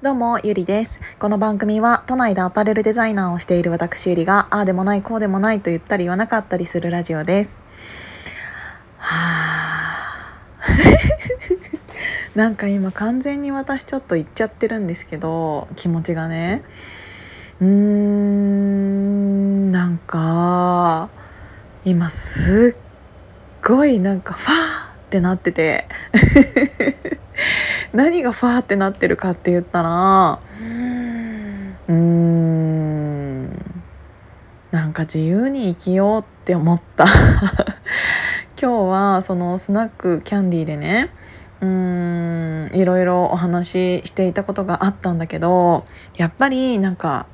どうも、ゆりです。この番組は、都内でアパレルデザイナーをしている私ゆりが、ああでもない、こうでもないと言ったり言わなかったりするラジオです。はぁ。なんか今完全に私ちょっと言っちゃってるんですけど、気持ちがね。うーん、なんか、今すっごいなんか、ファーってなってて。何がファーってなってるかって言ったらうーんなんか自由に生きようって思った。今日はそのスナックキャンディーでねうーんいろいろお話ししていたことがあったんだけどやっぱりなんか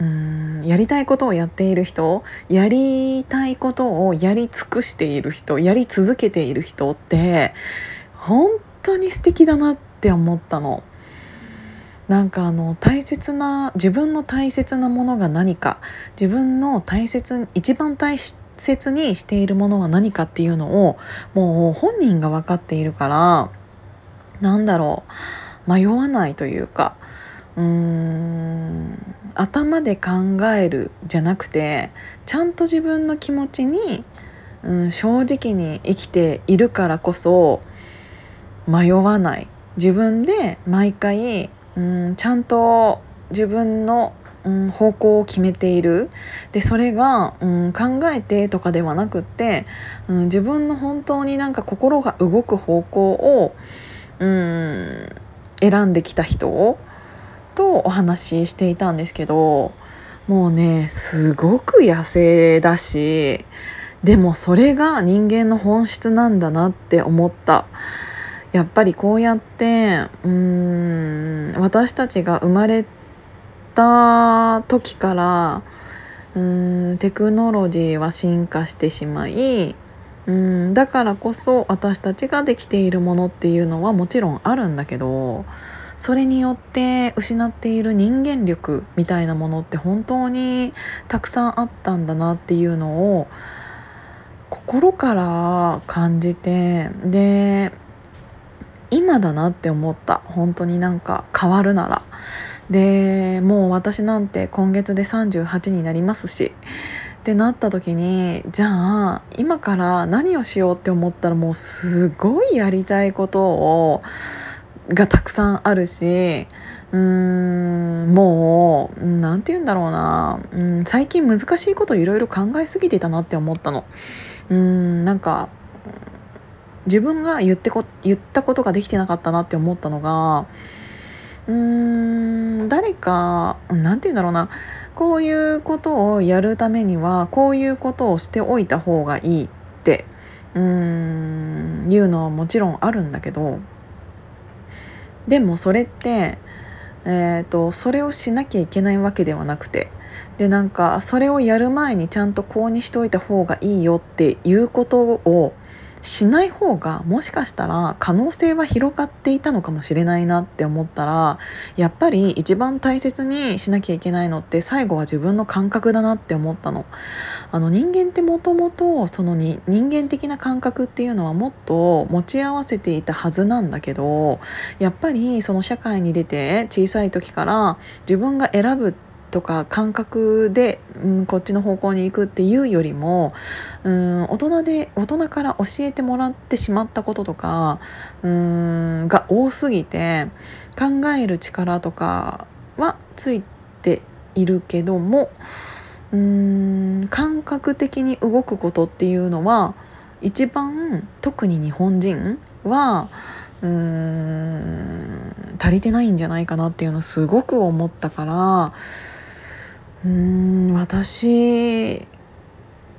うんやりたいことをやっている人やりたいことをやり尽くしている人やり続けている人って本当に素敵だなってって思ったの。なんかあの大切な自分の大切なものが何か自分の大切一番大切にしているものは何かっていうのをもう本人が分かっているからなんだろう迷わないというかうーん頭で考えるじゃなくてちゃんと自分の気持ちに、うん、正直に生きているからこそ迷わない自分で毎回、うん、ちゃんと自分の、うん、方向を決めているでそれが、うん、考えてとかではなくって、うん、自分の本当になんか心が動く方向を、うん、選んできた人とお話ししていたんですけどもうねすごく野生だしでもそれが人間の本質なんだなって思った。やっぱりこうやってうん私たちが生まれた時からうんテクノロジーは進化してしまいうんだからこそ私たちができているものっていうのはもちろんあるんだけどそれによって失っている人間力みたいなものって本当にたくさんあったんだなっていうのを心から感じてで今だなって思った。本当になんか変わるなら。でもう私なんて今月で38になりますし。ってなった時にじゃあ今から何をしようって思ったらもうすごいやりたいことをがたくさんあるしうーんもう何て言うんだろうな。うん最近難しいこといろいろ考えすぎてたなって思ったの。うんなんか自分が言ってこ言ったことができてなかったなって思ったのがうーん誰か何て言うんだろうな。こういうことをやるためにはこういうことをしておいた方がいいってうーん言うのはもちろんあるんだけどでもそれってえーと、それをしなきゃいけないわけではなくてでなんかそれをやる前にちゃんとこうにしといた方がいいよっていうことをしない方がもしかしたら可能性は広がっていたのかもしれないなって思ったらやっぱり一番大切にしなきゃいけないのって最後は自分の感覚だなって思ったの。あの人間ってもともとそのに人間的な感覚っていうのはもっと持ち合わせていたはずなんだけどやっぱりその社会に出て小さい時から自分が選ぶってとか感覚で、うん、こっちの方向に行くっていうよりも、うん、大人で大人から教えてもらってしまったこととか、うん、が多すぎて考える力とかはついているけどもうん感覚的に動くことっていうのは一番特に日本人はうーん足りてないんじゃないかなっていうのをすごく思ったからうん私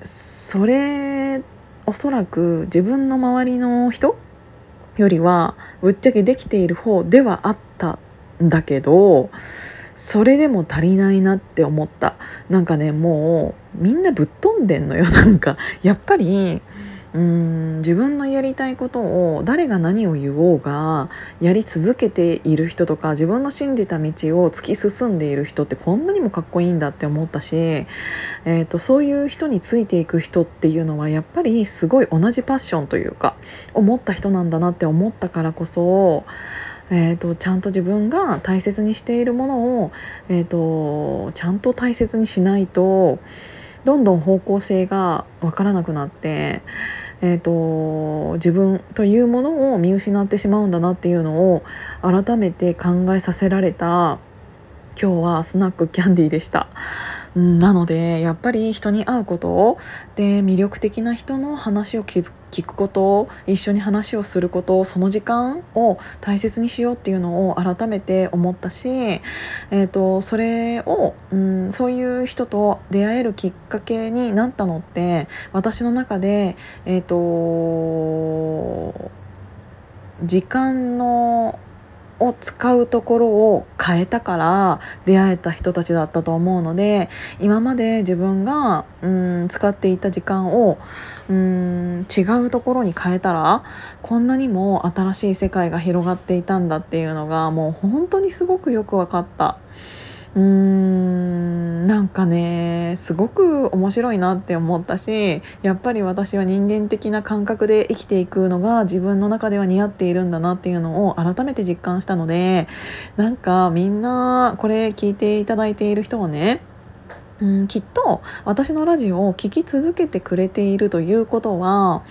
それおそらく自分の周りの人よりはぶっちゃけできている方ではあったんだけどそれでも足りないなって思った。なんかねもうみんなぶっ飛んでんのよ。なんかやっぱりうん自分のやりたいことを誰が何を言おうがやり続けている人とか自分の信じた道を突き進んでいる人ってこんなにもかっこいいんだって思ったし、えーと、そういう人についていく人っていうのはやっぱりすごい同じパッションというか思った人なんだなって思ったからこそ、えーと、ちゃんと自分が大切にしているものを、えーと、ちゃんと大切にしないとどんどん方向性が分からなくなって、えーと自分というものを見失ってしまうんだなっていうのを改めて考えさせられた今日はスナックキャンディーでした。なのでやっぱり人に会うことで魅力的な人の話を聞く聞くこと一緒に話をすることその時間を大切にしようっていうのを改めて思ったし、えーと、それを、うん、そういう人と出会えるきっかけになったのって私の中でえっ、ー、と時間のを使うところを変えたから出会えた人たちだったと思うので今まで自分がうん使っていた時間をうん違うところに変えたらこんなにも新しい世界が広がっていたんだっていうのがもう本当にすごくよく分かった。うーんなんかねすごく面白いなって思ったしやっぱり私は人間的な感覚で生きていくのが自分の中では似合っているんだなっていうのを改めて実感したのでなんかみんなこれ聞いていただいている人はねうん、きっと私のラジオを聴き続けてくれているということは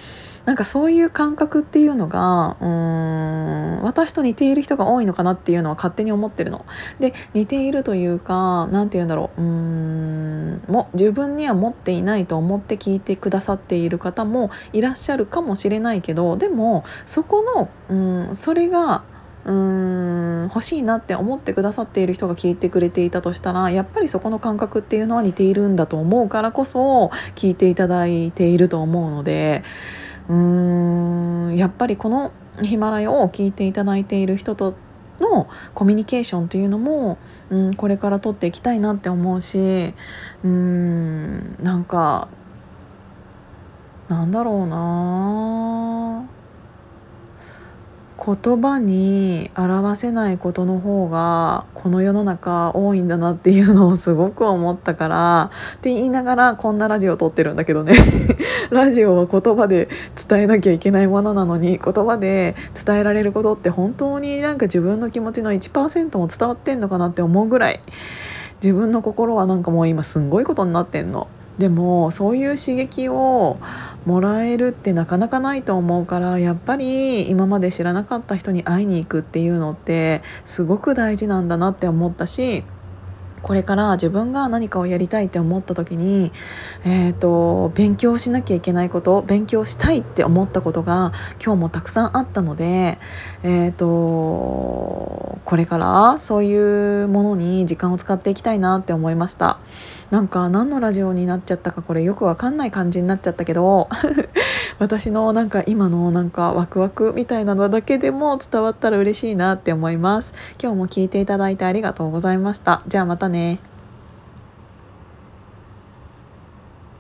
なんかそういう感覚っていうのがうーん私と似ている人が多いのかなっていうのは勝手に思ってるの。で似ているというか何て言うんだろううーんも自分には持っていないと思って聞いてくださっている方もいらっしゃるかもしれないけどでもそこのうんそれがうーん欲しいなって思ってくださっている人が聞いてくれていたとしたらやっぱりそこの感覚っていうのは似ているんだと思うからこそ聞いていただいていると思うのでうーんやっぱりこのヒマラヤを聞いていただいている人とのコミュニケーションというのも、うん、これから取っていきたいなって思うしうんなんかなんだろうな言葉に表せないことの方がこの世の中多いんだなっていうのをすごく思ったからって言いながらこんなラジオを撮ってるんだけどね ラジオは言葉で伝えなきゃいけないものなのに言葉で伝えられることって本当になんか自分の気持ちの1%も伝わってんのかなって思うぐらい自分の心はなんかもう今すんごいことになってんの。でもそういう刺激をもらえるってなかなかないと思うからやっぱり今まで知らなかった人に会いに行くっていうのってすごく大事なんだなって思ったしこれから自分が何かをやりたいって思った時に、えーと、勉強しなきゃいけないこと勉強したいって思ったことが今日もたくさんあったので、えーと、これからそういうものに時間を使っていきたいなって思いました。なんか何のラジオになっちゃったかこれよくわかんない感じになっちゃったけど 私のなんか今のなんかワクワクみたいなのだけでも伝わったら嬉しいなって思います。今日も聞いていただいてありがとうございました。じゃあまたね。